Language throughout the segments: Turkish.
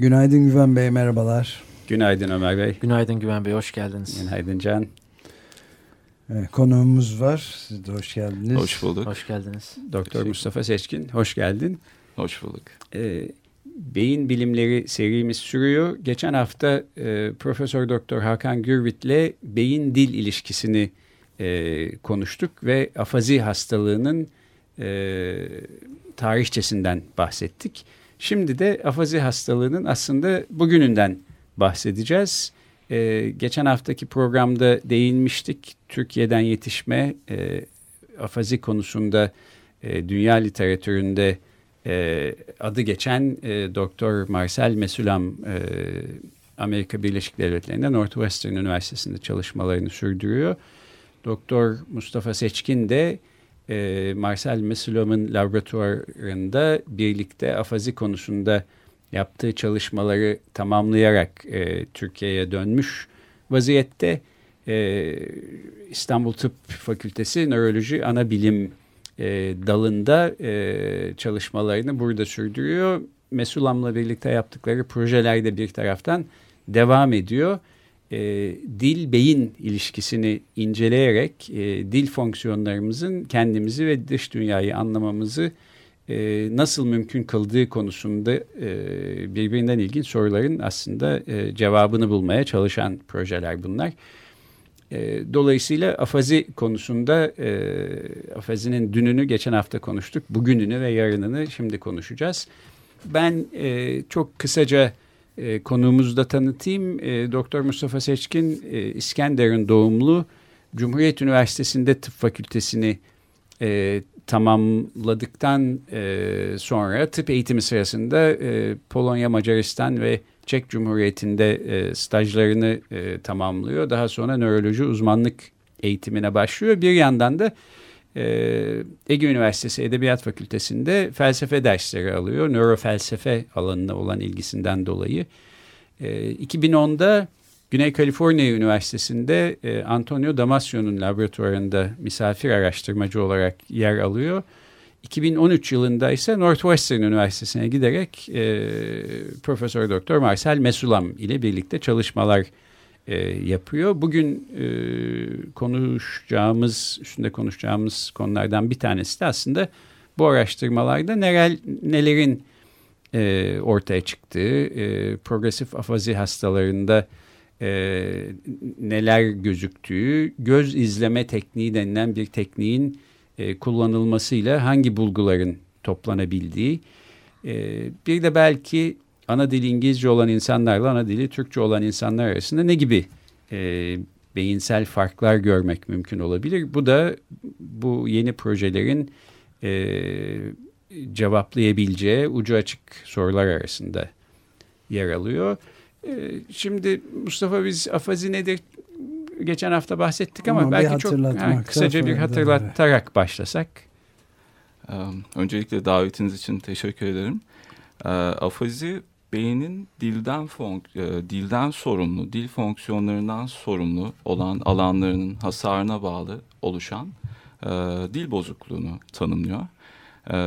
Günaydın Güven Bey, merhabalar. Günaydın Ömer Bey. Günaydın Güven Bey, hoş geldiniz. Günaydın Can. Evet, konuğumuz var, siz de hoş geldiniz. Hoş bulduk. Hoş geldiniz. Doktor Mustafa Seçkin, hoş geldin. Hoş bulduk. Ee, beyin bilimleri serimiz sürüyor. Geçen hafta e, Profesör Doktor Hakan Gürvit'le beyin dil ilişkisini e, konuştuk ve afazi hastalığının e, tarihçesinden bahsettik. Şimdi de afazi hastalığının aslında bugününden bahsedeceğiz. E, geçen haftaki programda değinmiştik. Türkiye'den yetişme e, afazi konusunda e, dünya literatüründe e, adı geçen e, Doktor Marcel Mesulam e, Amerika Birleşik Devletleri'nde Northwestern Üniversitesi'nde çalışmalarını sürdürüyor. Doktor Mustafa Seçkin de e, Marcel Mesulam'ın laboratuvarında birlikte afazi konusunda yaptığı çalışmaları tamamlayarak e, Türkiye'ye dönmüş vaziyette. E, İstanbul Tıp Fakültesi Nöroloji Ana Bilim e, dalında e, çalışmalarını burada sürdürüyor. Mesulam'la birlikte yaptıkları projelerde bir taraftan devam ediyor e, dil-beyin ilişkisini inceleyerek e, dil fonksiyonlarımızın kendimizi ve dış dünyayı anlamamızı e, nasıl mümkün kıldığı konusunda e, birbirinden ilginç soruların aslında e, cevabını bulmaya çalışan projeler bunlar. E, dolayısıyla afazi konusunda e, afazinin dününü geçen hafta konuştuk. Bugününü ve yarınını şimdi konuşacağız. Ben e, çok kısaca e, konuğumuzu da tanıtayım. E, Doktor Mustafa Seçkin e, İskenderun doğumlu. Cumhuriyet Üniversitesi'nde tıp fakültesini e, tamamladıktan e, sonra tıp eğitimi sırasında e, Polonya, Macaristan ve Çek Cumhuriyeti'nde e, stajlarını e, tamamlıyor. Daha sonra nöroloji uzmanlık eğitimine başlıyor. Bir yandan da Ege Üniversitesi Edebiyat Fakültesi'nde felsefe dersleri alıyor. Nörofelsefe alanına olan ilgisinden dolayı. E, 2010'da Güney Kaliforniya Üniversitesi'nde e, Antonio Damasio'nun laboratuvarında misafir araştırmacı olarak yer alıyor. 2013 yılında ise Northwestern Üniversitesi'ne giderek e, Profesör Doktor Marcel Mesulam ile birlikte çalışmalar e, yapıyor. Bugün e, konuşacağımız, üstünde konuşacağımız konulardan bir tanesi de aslında bu araştırmalarda neler, nelerin e, ortaya çıktığı, e, progresif afazi hastalarında e, neler gözüktüğü, göz izleme tekniği denilen bir tekniğin e, kullanılmasıyla hangi bulguların toplanabildiği, e, bir de belki ana dili İngilizce olan insanlarla ana dili Türkçe olan insanlar arasında ne gibi e, beyinsel farklar görmek mümkün olabilir? Bu da bu yeni projelerin e, cevaplayabileceği ucu açık sorular arasında yer alıyor. E, şimdi Mustafa biz afazi nedir? Geçen hafta bahsettik ama, ama belki çok ha, kısaca bir hatırlatarak evet. başlasak. Öncelikle davetiniz için teşekkür ederim. Afazi beynin dilden fonk e, dilden sorumlu, dil fonksiyonlarından sorumlu olan alanlarının hasarına bağlı oluşan e, dil bozukluğunu tanımlıyor. E,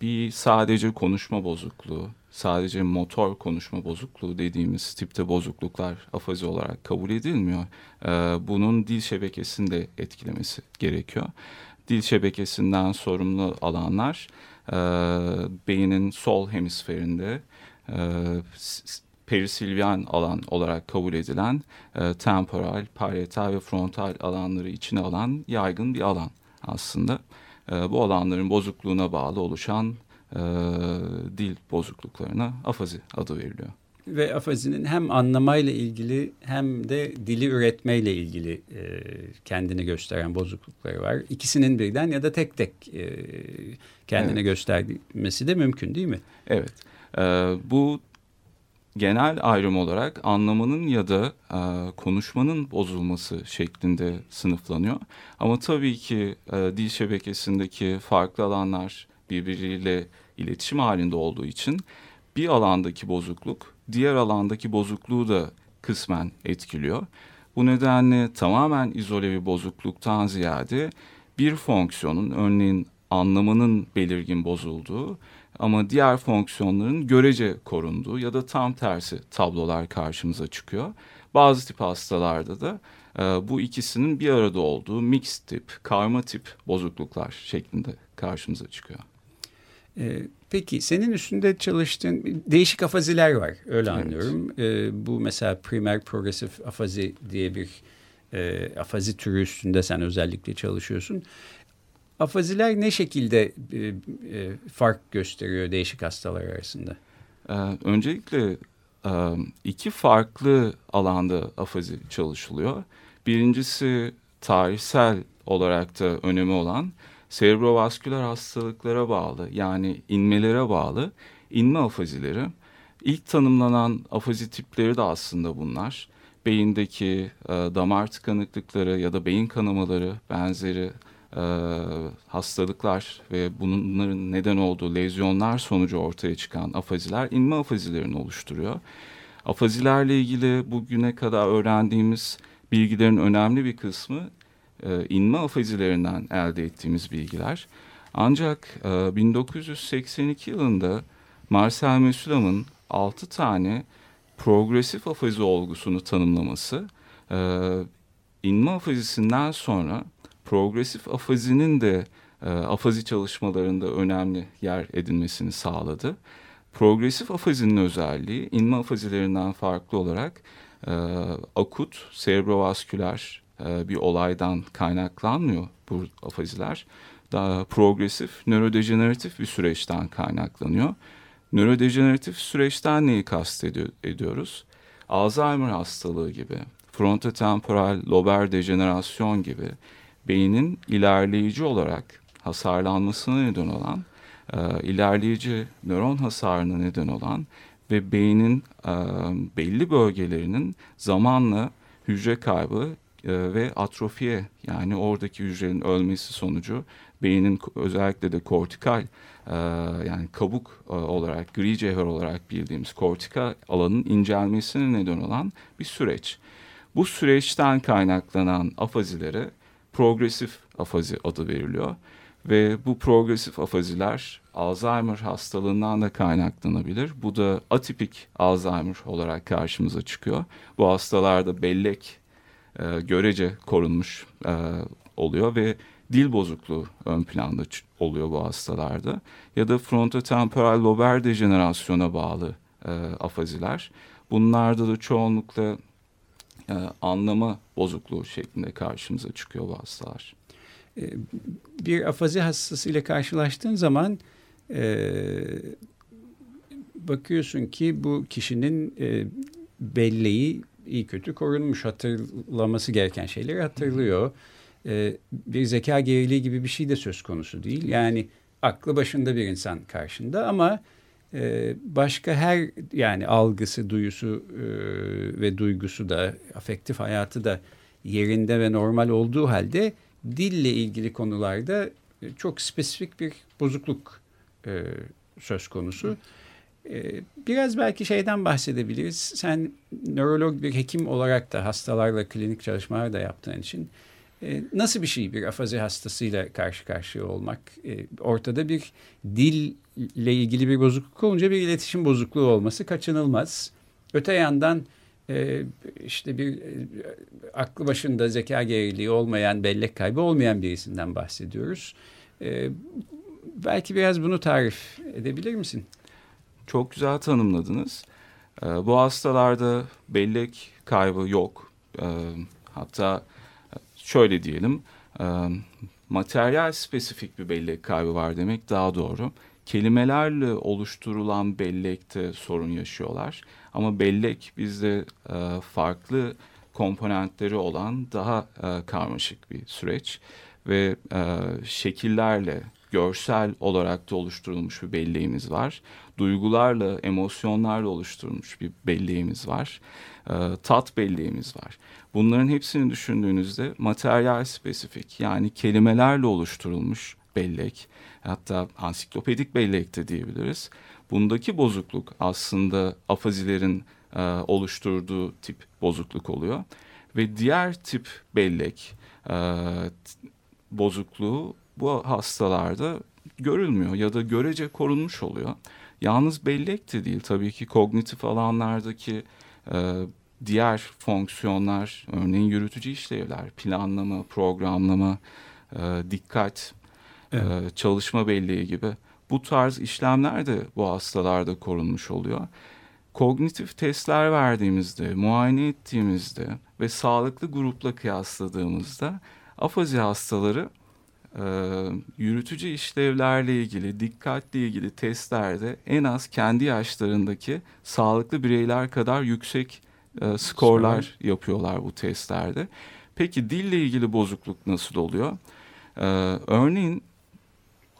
bir sadece konuşma bozukluğu, sadece motor konuşma bozukluğu dediğimiz tipte bozukluklar afazi olarak kabul edilmiyor. E, bunun dil şebekesini de etkilemesi gerekiyor. Dil şebekesinden sorumlu alanlar e, beynin sol hemisferinde perisilvian alan olarak kabul edilen e, temporal, parietal ve frontal alanları içine alan yaygın bir alan aslında. E, bu alanların bozukluğuna bağlı oluşan e, dil bozukluklarına afazi adı veriliyor. ve afazinin hem anlamayla ilgili hem de dili üretmeyle ilgili e, kendini gösteren bozuklukları var. İkisinin birden ya da tek tek e, kendini evet. göstermesi de mümkün değil mi? Evet. E, bu genel ayrım olarak anlamanın ya da e, konuşmanın bozulması şeklinde sınıflanıyor. Ama tabii ki e, dil şebekesindeki farklı alanlar birbiriyle iletişim halinde olduğu için bir alandaki bozukluk diğer alandaki bozukluğu da kısmen etkiliyor. Bu nedenle tamamen izole bir bozukluktan ziyade bir fonksiyonun örneğin anlamının belirgin bozulduğu ama diğer fonksiyonların görece korunduğu ya da tam tersi tablolar karşımıza çıkıyor. Bazı tip hastalarda da e, bu ikisinin bir arada olduğu mix tip, karma tip bozukluklar şeklinde karşımıza çıkıyor. E, peki senin üstünde çalıştığın değişik afaziler var öyle evet. anlıyorum. E, bu mesela primer progresif afazi diye bir e, afazi türü üstünde sen özellikle çalışıyorsun. Afaziler ne şekilde e, e, fark gösteriyor değişik hastalar arasında? Ee, öncelikle e, iki farklı alanda afazi çalışılıyor. Birincisi tarihsel olarak da önemi olan serebrovasküler hastalıklara bağlı yani inmelere bağlı inme afazileri. İlk tanımlanan afazi tipleri de aslında bunlar. Beyindeki e, damar tıkanıklıkları ya da beyin kanamaları benzeri e, hastalıklar ve bunların neden olduğu lezyonlar sonucu ortaya çıkan afaziler inme afazilerini oluşturuyor. Afazilerle ilgili bugüne kadar öğrendiğimiz bilgilerin önemli bir kısmı e, inme afazilerinden elde ettiğimiz bilgiler. Ancak e, 1982 yılında Marcel Mesulam'ın 6 tane progresif afazi olgusunu tanımlaması e, inme afazisinden sonra progresif afazinin de e, afazi çalışmalarında önemli yer edinmesini sağladı. Progresif afazinin özelliği inme afazilerinden farklı olarak e, akut serebrovasküler e, bir olaydan kaynaklanmıyor bu afaziler. Daha progresif nörodejeneratif bir süreçten kaynaklanıyor. Nörodejeneratif süreçten neyi kastediyoruz? Alzheimer hastalığı gibi, frontotemporal lober dejenerasyon gibi beynin ilerleyici olarak hasarlanmasına neden olan, e, ilerleyici nöron hasarına neden olan ve beynin e, belli bölgelerinin zamanla hücre kaybı e, ve atrofiye yani oradaki hücrenin ölmesi sonucu beynin özellikle de kortikal e, yani kabuk e, olarak gri cevher olarak bildiğimiz kortikal alanın incelmesine neden olan bir süreç. Bu süreçten kaynaklanan afazilere progresif afazi adı veriliyor. Ve bu progresif afaziler Alzheimer hastalığından da kaynaklanabilir. Bu da atipik Alzheimer olarak karşımıza çıkıyor. Bu hastalarda bellek e, görece korunmuş e, oluyor ve dil bozukluğu ön planda oluyor bu hastalarda. Ya da frontotemporal lober dejenerasyona bağlı e, afaziler. Bunlarda da çoğunlukla e, anlama bozukluğu şeklinde karşımıza çıkıyor bu hastalar. E, bir afazi hastası ile karşılaştığın zaman e, bakıyorsun ki bu kişinin e, belleği iyi kötü korunmuş hatırlaması gereken şeyleri hatırlıyor. E, bir zeka geriliği gibi bir şey de söz konusu değil. Yani aklı başında bir insan karşında ama ee, başka her yani algısı, duyusu e, ve duygusu da afektif hayatı da yerinde ve normal olduğu halde dille ilgili konularda çok spesifik bir bozukluk e, söz konusu. E, biraz belki şeyden bahsedebiliriz. Sen nörolog bir hekim olarak da hastalarla klinik çalışmalar da yaptığın için e, nasıl bir şey bir afazi hastasıyla karşı karşıya olmak? E, ortada bir dille ilgili bir bozukluk olunca bir iletişim bozukluğu olması kaçınılmaz. Öte yandan e, işte bir aklı başında zeka geriliği olmayan, bellek kaybı olmayan birisinden bahsediyoruz. belki biraz bunu tarif edebilir misin? Çok güzel tanımladınız. bu hastalarda bellek kaybı yok. hatta şöyle diyelim e, materyal spesifik bir bellek kaybı var demek daha doğru. Kelimelerle oluşturulan bellekte sorun yaşıyorlar. Ama bellek bizde e, farklı komponentleri olan daha e, karmaşık bir süreç ve e, şekillerle görsel olarak da oluşturulmuş bir belleğimiz var. Duygularla, emosyonlarla oluşturulmuş bir belleğimiz var. E, tat belleğimiz var. Bunların hepsini düşündüğünüzde materyal spesifik yani kelimelerle oluşturulmuş bellek hatta ansiklopedik bellek de diyebiliriz. Bundaki bozukluk aslında afazilerin e, oluşturduğu tip bozukluk oluyor. Ve diğer tip bellek e, bozukluğu bu hastalarda görülmüyor ya da görece korunmuş oluyor. Yalnız bellek de değil tabii ki kognitif alanlardaki e, diğer fonksiyonlar örneğin yürütücü işlevler, planlama, programlama, e, dikkat, evet. e, çalışma belleği gibi bu tarz işlemler de bu hastalarda korunmuş oluyor. Kognitif testler verdiğimizde, muayene ettiğimizde ve sağlıklı grupla kıyasladığımızda afazi hastaları e, yürütücü işlevlerle ilgili, dikkatle ilgili testlerde en az kendi yaşlarındaki sağlıklı bireyler kadar yüksek e, skorlar Sonra. yapıyorlar bu testlerde. Peki dille ilgili bozukluk nasıl oluyor? E, örneğin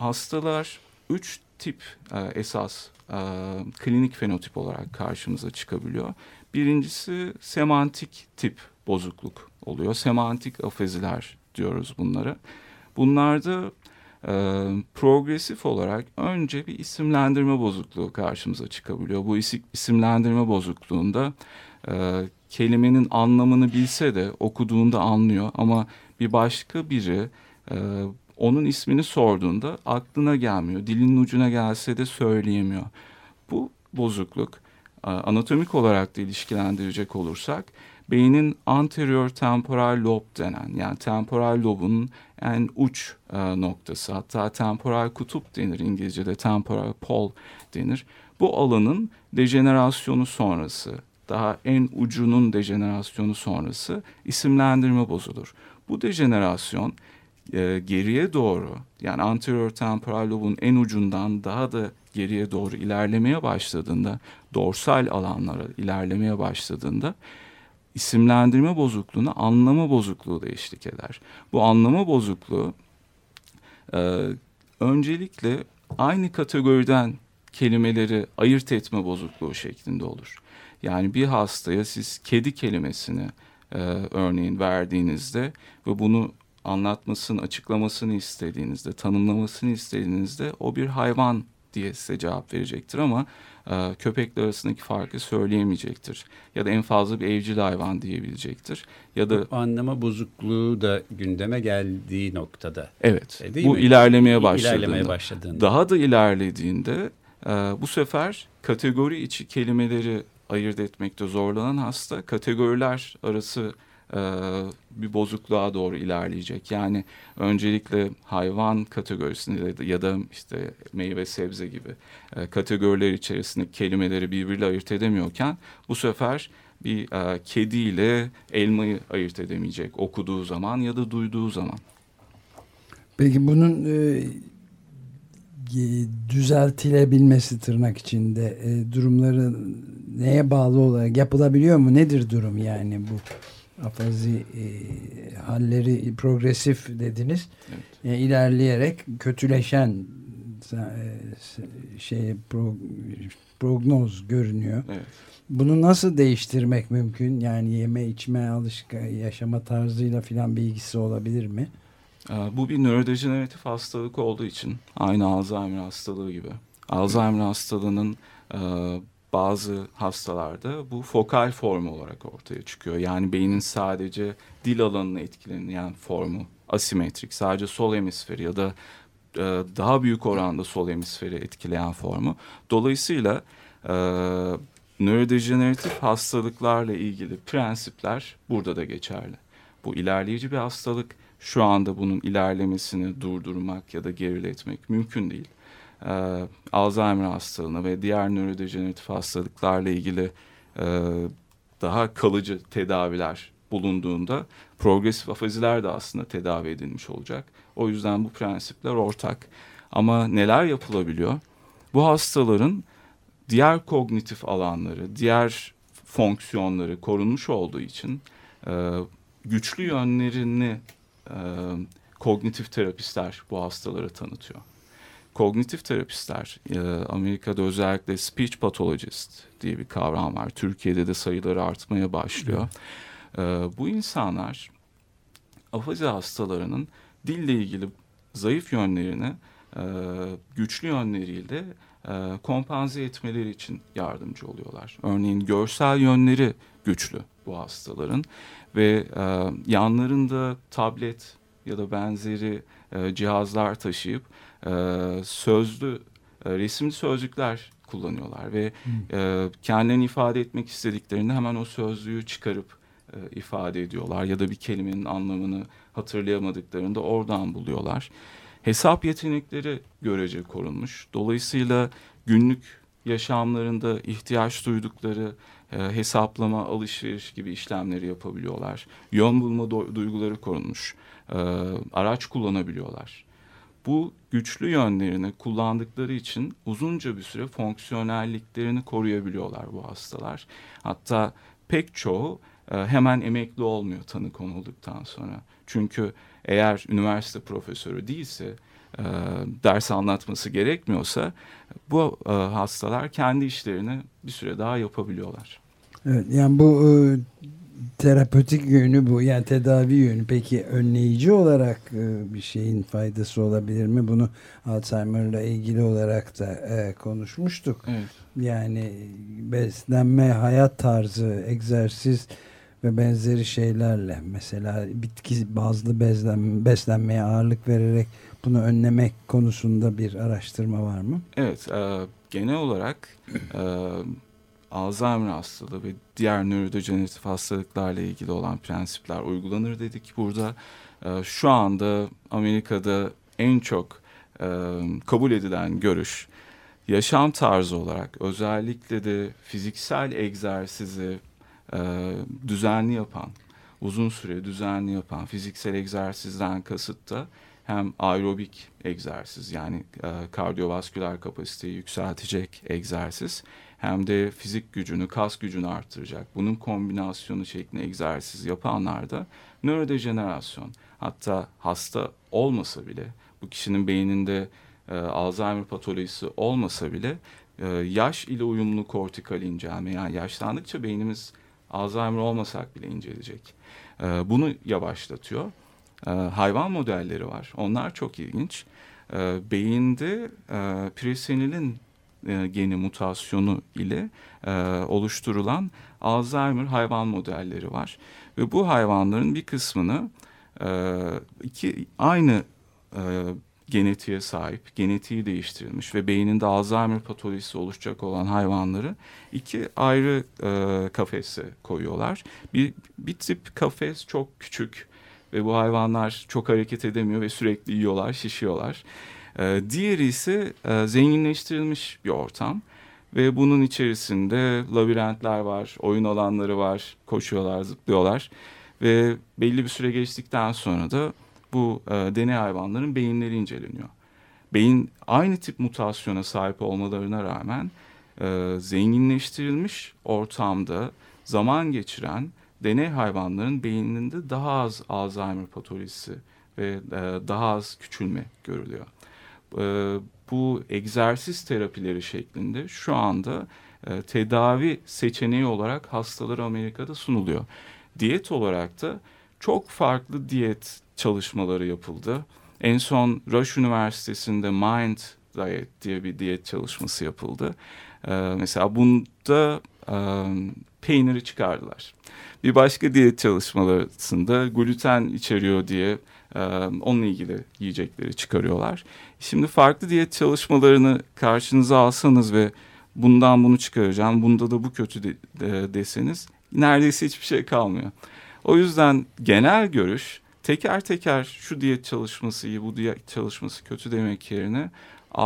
hastalar üç tip e, esas e, klinik fenotip olarak karşımıza çıkabiliyor. Birincisi semantik tip bozukluk oluyor. Semantik afeziler diyoruz bunlara. Bunlarda e, progresif olarak önce bir isimlendirme bozukluğu karşımıza çıkabiliyor. Bu isim, isimlendirme bozukluğunda e, kelimenin anlamını bilse de okuduğunda anlıyor ama bir başka biri e, onun ismini sorduğunda aklına gelmiyor. Dilinin ucuna gelse de söyleyemiyor. Bu bozukluk anatomik olarak da ilişkilendirecek olursak beynin anterior temporal lob denen yani temporal lobun en uç e, noktası hatta temporal kutup denir İngilizce'de temporal pole denir. Bu alanın dejenerasyonu sonrası daha en ucunun dejenerasyonu sonrası isimlendirme bozulur. Bu dejenerasyon e, geriye doğru yani anterior temporal lobun en ucundan daha da geriye doğru ilerlemeye başladığında dorsal alanlara ilerlemeye başladığında isimlendirme bozukluğuna anlama bozukluğu da eşlik eder. Bu anlama bozukluğu e, öncelikle aynı kategoriden kelimeleri ayırt etme bozukluğu şeklinde olur. Yani bir hastaya siz kedi kelimesini e, örneğin verdiğinizde ve bunu anlatmasını, açıklamasını istediğinizde, tanımlamasını istediğinizde o bir hayvan diye size cevap verecektir ama e, köpekler arasındaki farkı söyleyemeyecektir. Ya da en fazla bir evcil hayvan diyebilecektir. Ya da bu anlama bozukluğu da gündeme geldiği noktada. Evet. E, bu mi? ilerlemeye başladığında. ilerlemeye başladığında. Daha da ilerlediğinde e, bu sefer kategori içi kelimeleri ayırt etmekte zorlanan hasta kategoriler arası bir bozukluğa doğru ilerleyecek. Yani öncelikle hayvan kategorisinde ya da işte meyve sebze gibi e, kategoriler içerisinde kelimeleri birbiriyle ayırt edemiyorken bu sefer bir e, kedi ile elmayı ayırt edemeyecek okuduğu zaman ya da duyduğu zaman. Peki bunun e, düzeltilebilmesi tırnak içinde e, durumları neye bağlı olarak yapılabiliyor mu? Nedir durum yani bu? Afazi e, halleri progresif dediniz. Evet. E, ilerleyerek kötüleşen e, şey pro, prognoz görünüyor. Evet. Bunu nasıl değiştirmek mümkün? Yani yeme içme alışka yaşama tarzıyla filan bir ilgisi olabilir mi? Bu bir nörodejeneratif hastalık olduğu için aynı Alzheimer hastalığı gibi. Alzheimer hastalığının bazı hastalarda bu fokal formu olarak ortaya çıkıyor. Yani beynin sadece dil alanını etkileyen formu asimetrik. Sadece sol hemisferi ya da e, daha büyük oranda sol hemisferi etkileyen formu. Dolayısıyla e, nörodejeneratif hastalıklarla ilgili prensipler burada da geçerli. Bu ilerleyici bir hastalık. Şu anda bunun ilerlemesini durdurmak ya da geriletmek mümkün değil e, Alzheimer hastalığına ve diğer nörodejeneratif hastalıklarla ilgili e, daha kalıcı tedaviler bulunduğunda progresif afaziler de aslında tedavi edilmiş olacak. O yüzden bu prensipler ortak. Ama neler yapılabiliyor? bu hastaların diğer kognitif alanları, diğer fonksiyonları korunmuş olduğu için e, güçlü yönlerini e, kognitif terapistler bu hastalara tanıtıyor. Kognitif terapistler, e, Amerika'da özellikle speech pathologist diye bir kavram var. Türkiye'de de sayıları artmaya başlıyor. E, bu insanlar afazi hastalarının dille ilgili zayıf yönlerini e, güçlü yönleriyle e, kompanze etmeleri için yardımcı oluyorlar. Örneğin görsel yönleri güçlü bu hastaların ve yanlarında tablet ya da benzeri cihazlar taşıyıp e, sözlü e, resimli sözlükler kullanıyorlar ve e, kendilerini ifade etmek istediklerinde hemen o sözlüğü çıkarıp e, ifade ediyorlar ya da bir kelimenin anlamını hatırlayamadıklarında oradan buluyorlar. Hesap yetenekleri görece korunmuş. Dolayısıyla günlük yaşamlarında ihtiyaç duydukları e, hesaplama, alışveriş gibi işlemleri yapabiliyorlar. Yön bulma duyguları korunmuş. E, araç kullanabiliyorlar. Bu güçlü yönlerini kullandıkları için uzunca bir süre fonksiyonelliklerini koruyabiliyorlar bu hastalar. Hatta pek çoğu e, hemen emekli olmuyor tanı konulduktan sonra. Çünkü eğer üniversite profesörü değilse e, ders anlatması gerekmiyorsa bu e, hastalar kendi işlerini bir süre daha yapabiliyorlar. Evet yani bu terapötik yönü bu yani tedavi yönü peki önleyici olarak e, bir şeyin faydası olabilir mi? Bunu Alzheimer'la ilgili olarak da e, konuşmuştuk. Evet. Yani beslenme, hayat tarzı, egzersiz ve benzeri şeylerle mesela bitki bazlı beslenme, beslenmeye ağırlık vererek bunu önlemek konusunda bir araştırma var mı? Evet, e, genel olarak e, Alzheimer hastalığı ve diğer nörodejeneratif hastalıklarla ilgili olan prensipler uygulanır dedik. Burada e, şu anda Amerika'da en çok e, kabul edilen görüş yaşam tarzı olarak özellikle de fiziksel egzersizi e, düzenli yapan, uzun süre düzenli yapan fiziksel egzersizden kasıt da hem aerobik egzersiz yani e, kardiyovasküler kapasiteyi yükseltecek egzersiz hem de fizik gücünü, kas gücünü arttıracak. Bunun kombinasyonu şeklinde egzersiz yapanlarda nörodejenerasyon hatta hasta olmasa bile bu kişinin beyninde e, Alzheimer patolojisi olmasa bile e, yaş ile uyumlu kortikal incelme yani yaşlandıkça beynimiz Alzheimer olmasak bile inceleyecek. E, bunu yavaşlatıyor. E, hayvan modelleri var. Onlar çok ilginç. E, beyinde e, presenilin e, geni mutasyonu ile e, oluşturulan Alzheimer hayvan modelleri var. Ve bu hayvanların bir kısmını e, iki aynı e, genetiğe sahip, genetiği değiştirilmiş ve beyninde Alzheimer patolojisi oluşacak olan hayvanları iki ayrı e, kafese koyuyorlar. Bir, bir tip kafes çok küçük ve bu hayvanlar çok hareket edemiyor ve sürekli yiyorlar, şişiyorlar. E, diğeri ise e, zenginleştirilmiş bir ortam ve bunun içerisinde labirentler var, oyun alanları var, koşuyorlar, zıplıyorlar ve belli bir süre geçtikten sonra da bu e, deney hayvanların beyinleri inceleniyor. Beyin aynı tip mutasyona sahip olmalarına rağmen e, zenginleştirilmiş ortamda zaman geçiren deney hayvanların beyninde daha az Alzheimer patolojisi ve e, daha az küçülme görülüyor. E, bu egzersiz terapileri şeklinde şu anda e, tedavi seçeneği olarak hastalara Amerika'da sunuluyor. Diyet olarak da çok farklı diyet çalışmaları yapıldı. En son Rush Üniversitesi'nde Mind Diet diye bir diyet çalışması yapıldı. Ee, mesela bunda e, peyniri çıkardılar. Bir başka diyet çalışmalarında gluten içeriyor diye e, onunla ilgili yiyecekleri çıkarıyorlar. Şimdi farklı diyet çalışmalarını karşınıza alsanız ve bundan bunu çıkaracağım, bunda da bu kötü de, de, deseniz neredeyse hiçbir şey kalmıyor. O yüzden genel görüş teker teker şu diyet çalışması iyi, bu diyet çalışması kötü demek yerine e,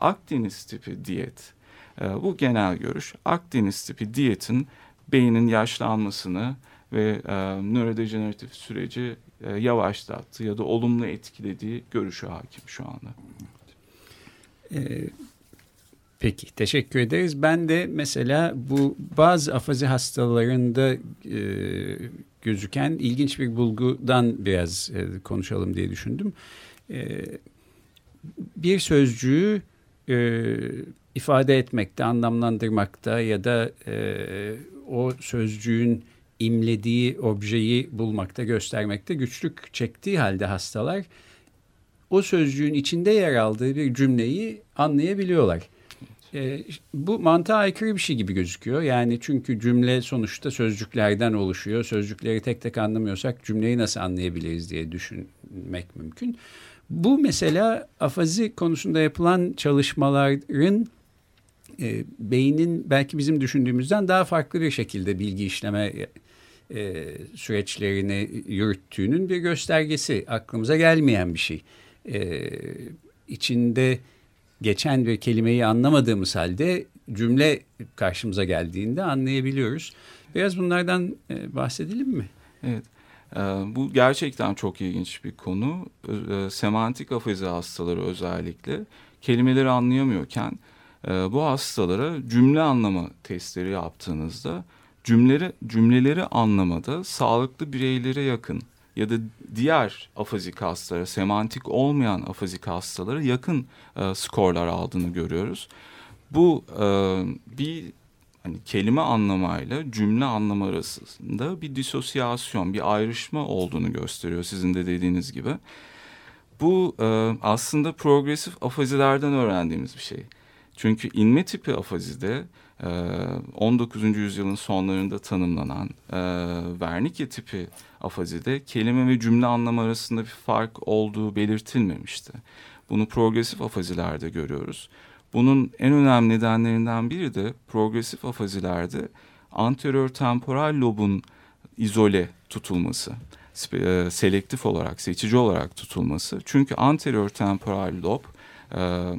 Akdeniz tipi diyet. E, bu genel görüş. Akdeniz tipi diyetin beynin yaşlanmasını ve e, nörodejeneratif süreci e, yavaşlattı ya da olumlu etkilediği görüşü hakim şu anda. E, Peki teşekkür ederiz. Ben de mesela bu bazı afazi hastalarında e, gözüken ilginç bir bulgudan biraz e, konuşalım diye düşündüm. E, bir sözcüğü e, ifade etmekte, anlamlandırmakta ya da e, o sözcüğün imlediği objeyi bulmakta, göstermekte güçlük çektiği halde hastalar o sözcüğün içinde yer aldığı bir cümleyi anlayabiliyorlar. E, bu mantığa aykırı bir şey gibi gözüküyor. Yani çünkü cümle sonuçta sözcüklerden oluşuyor. Sözcükleri tek tek anlamıyorsak cümleyi nasıl anlayabiliriz diye düşünmek mümkün. Bu mesela afazi konusunda yapılan çalışmaların e, beynin belki bizim düşündüğümüzden daha farklı bir şekilde bilgi işleme e, süreçlerini yürüttüğünün bir göstergesi. Aklımıza gelmeyen bir şey. E, içinde geçen bir kelimeyi anlamadığımız halde cümle karşımıza geldiğinde anlayabiliyoruz. Biraz bunlardan e, bahsedelim mi? Evet. E, bu gerçekten çok ilginç bir konu. E, semantik afazi hastaları özellikle kelimeleri anlayamıyorken bu hastalara cümle anlama testleri yaptığınızda cümleleri cümleleri anlamada sağlıklı bireylere yakın ya da diğer afazik hastalara, semantik olmayan afazik hastalara yakın e, skorlar aldığını görüyoruz. Bu e, bir hani kelime anlamayla cümle anlamı arasında bir disosyasyon, bir ayrışma olduğunu gösteriyor sizin de dediğiniz gibi. Bu e, aslında progresif afazilerden öğrendiğimiz bir şey. Çünkü inme tipi afazide 19. yüzyılın sonlarında tanımlanan e, Wernicke tipi afazide kelime ve cümle anlamı arasında bir fark olduğu belirtilmemişti. Bunu progresif afazilerde görüyoruz. Bunun en önemli nedenlerinden biri de progresif afazilerde anterior temporal lobun izole tutulması, e, selektif olarak, seçici olarak tutulması. Çünkü anterior temporal lob e,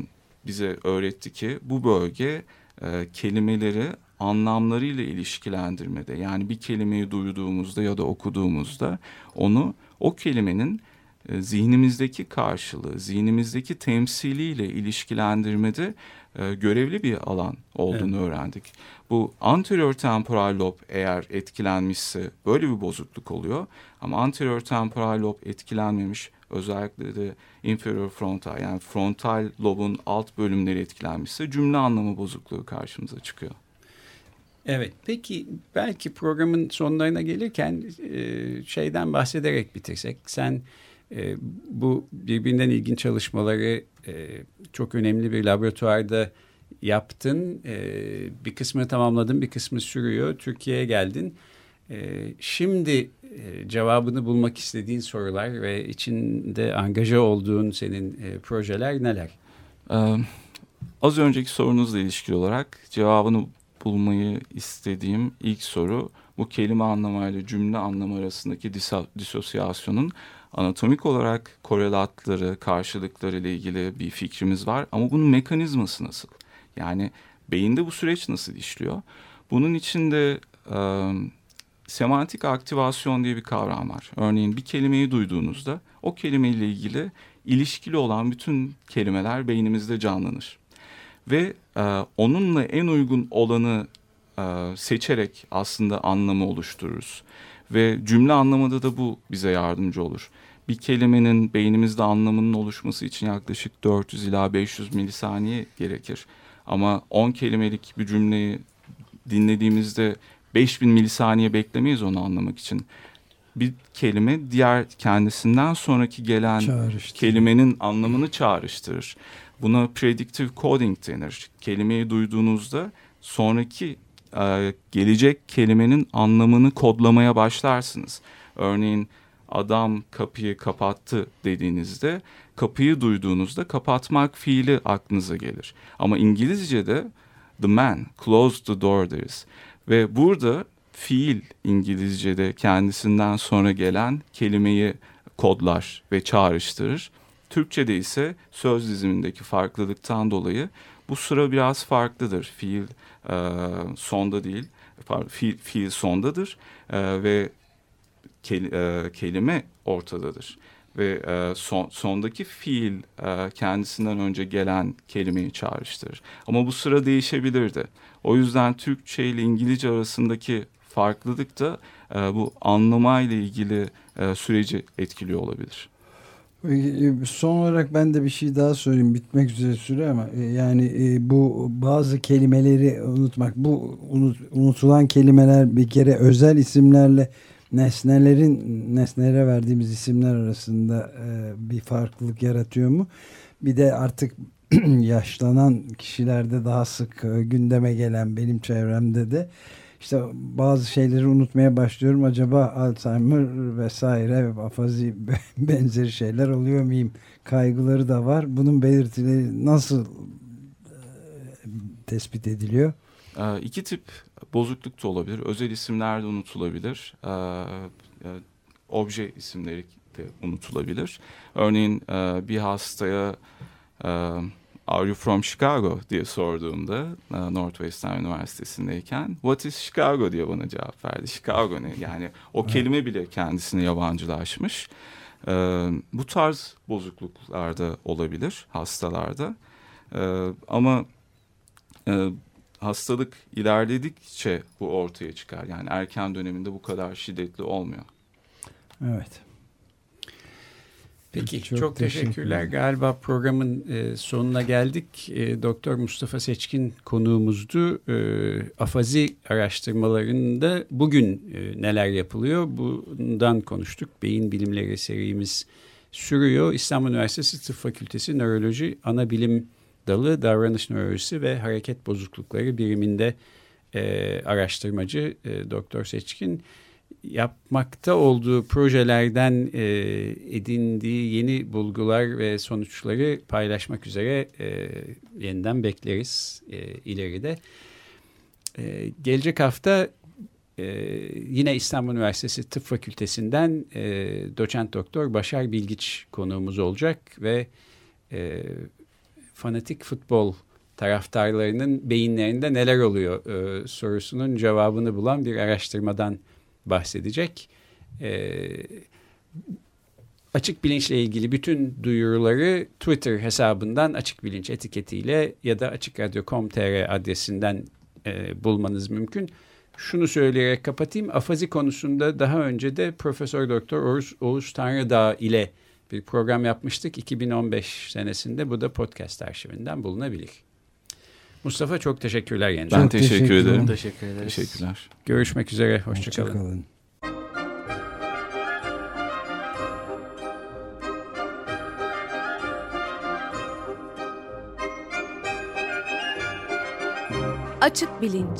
bize öğretti ki bu bölge e, kelimeleri anlamlarıyla ilişkilendirmede yani bir kelimeyi duyduğumuzda ya da okuduğumuzda onu o kelimenin e, zihnimizdeki karşılığı, zihnimizdeki temsiliyle ilişkilendirmede e, görevli bir alan olduğunu evet. öğrendik. Bu anterior temporal lob eğer etkilenmişse böyle bir bozukluk oluyor ama anterior temporal lob etkilenmemiş özellikle de inferior frontal yani frontal lobun alt bölümleri etkilenmişse cümle anlamı bozukluğu karşımıza çıkıyor. Evet peki belki programın sonlarına gelirken e, şeyden bahsederek bitirsek sen e, bu birbirinden ilginç çalışmaları e, çok önemli bir laboratuvarda yaptın bir kısmını tamamladın bir kısmı sürüyor Türkiye'ye geldin şimdi cevabını bulmak istediğin sorular ve içinde angaja olduğun senin projeler neler? Az önceki sorunuzla ilişkili olarak cevabını bulmayı istediğim ilk soru bu kelime anlamayla cümle anlamı arasındaki disosyasyonun anatomik olarak korelatları, karşılıkları ile ilgili bir fikrimiz var ama bunun mekanizması nasıl? Yani beyinde bu süreç nasıl işliyor? Bunun içinde e, semantik aktivasyon diye bir kavram var. Örneğin bir kelimeyi duyduğunuzda o kelimeyle ilgili ilişkili olan bütün kelimeler beynimizde canlanır ve e, onunla en uygun olanı e, seçerek aslında anlamı oluştururuz. Ve cümle anlamında da bu bize yardımcı olur. Bir kelimenin beynimizde anlamının oluşması için yaklaşık 400 ila 500 milisaniye gerekir. Ama 10 kelimelik bir cümleyi dinlediğimizde 5000 milisaniye beklemeyiz onu anlamak için. Bir kelime diğer kendisinden sonraki gelen kelimenin anlamını çağrıştırır. Buna predictive coding denir. Kelimeyi duyduğunuzda sonraki e, gelecek kelimenin anlamını kodlamaya başlarsınız. Örneğin adam kapıyı kapattı dediğinizde kapıyı duyduğunuzda kapatmak fiili aklınıza gelir. Ama İngilizce'de the man closed the door deriz. Ve burada fiil İngilizce'de kendisinden sonra gelen kelimeyi kodlar ve çağrıştırır. Türkçe'de ise söz dizimindeki farklılıktan dolayı bu sıra biraz farklıdır. Fiil e, sonda değil, fiil, fiil sondadır e, ve kel, e, kelime ortadadır. ve e, son, sondaki fiil e, kendisinden önce gelen kelimeyi çağrıştırır. Ama bu sıra değişebilirdi. O yüzden Türkçe ile İngilizce arasındaki farklılık da e, bu anlamayla ilgili e, süreci etkiliyor olabilir. E, son olarak ben de bir şey daha söyleyeyim. Bitmek üzere süre ama e, yani e, bu bazı kelimeleri unutmak. Bu unut, unutulan kelimeler bir kere özel isimlerle nesnelerin nesnelere verdiğimiz isimler arasında bir farklılık yaratıyor mu? Bir de artık yaşlanan kişilerde daha sık gündeme gelen benim çevremde de işte bazı şeyleri unutmaya başlıyorum. Acaba Alzheimer vesaire afazi benzeri şeyler oluyor muyum? Kaygıları da var. Bunun belirtileri nasıl e, tespit ediliyor? E, iki tip bozukluk da olabilir. Özel isimler de unutulabilir. E, e, obje isimleri de unutulabilir. Örneğin e, bir hastaya e, Are you from Chicago diye sorduğumda e, Northwestern Üniversitesi'ndeyken What is Chicago diye bana cevap verdi. Chicago ne? Yani o kelime bile kendisine yabancılaşmış. E, bu tarz bozukluklar da olabilir hastalarda. E, ama hastalık ilerledikçe bu ortaya çıkar. Yani erken döneminde bu kadar şiddetli olmuyor. Evet. Peki çok, çok teşekkürler. Galiba programın e, sonuna geldik. E, Doktor Mustafa Seçkin konuğumuzdu. E, afazi araştırmalarında bugün e, neler yapılıyor bundan konuştuk. Beyin bilimleri serimiz sürüyor. İstanbul Üniversitesi Tıp Fakültesi Nöroloji Ana Bilim Dalı Davranış Nörolojisi ve Hareket Bozuklukları biriminde e, araştırmacı e, Doktor Seçkin yapmakta olduğu projelerden e, edindiği yeni bulgular ve sonuçları paylaşmak üzere e, yeniden bekleriz e, ileride. E, gelecek hafta e, yine İstanbul Üniversitesi Tıp Fakültesinden e, doçent doktor Başar Bilgiç konuğumuz olacak ve e, fanatik futbol taraftarlarının beyinlerinde neler oluyor e, sorusunun cevabını bulan bir araştırmadan bahsedecek. E, açık bilinçle ilgili bütün duyuruları Twitter hesabından açık bilinç etiketiyle ya da açıkradyo.com.tr adresinden e, bulmanız mümkün. Şunu söyleyerek kapatayım. Afazi konusunda daha önce de Profesör Doktor Oğuz, Oğuz Tanrıdağ ile bir program yapmıştık 2015 senesinde. Bu da podcast arşivinden bulunabilir. Mustafa çok teşekkürler yeniden. Ben teşekkür, teşekkür ederim. Teşekkür ederiz. Teşekkürler. Görüşmek üzere. Hoşçakalın. Hoşça Açık Bilinç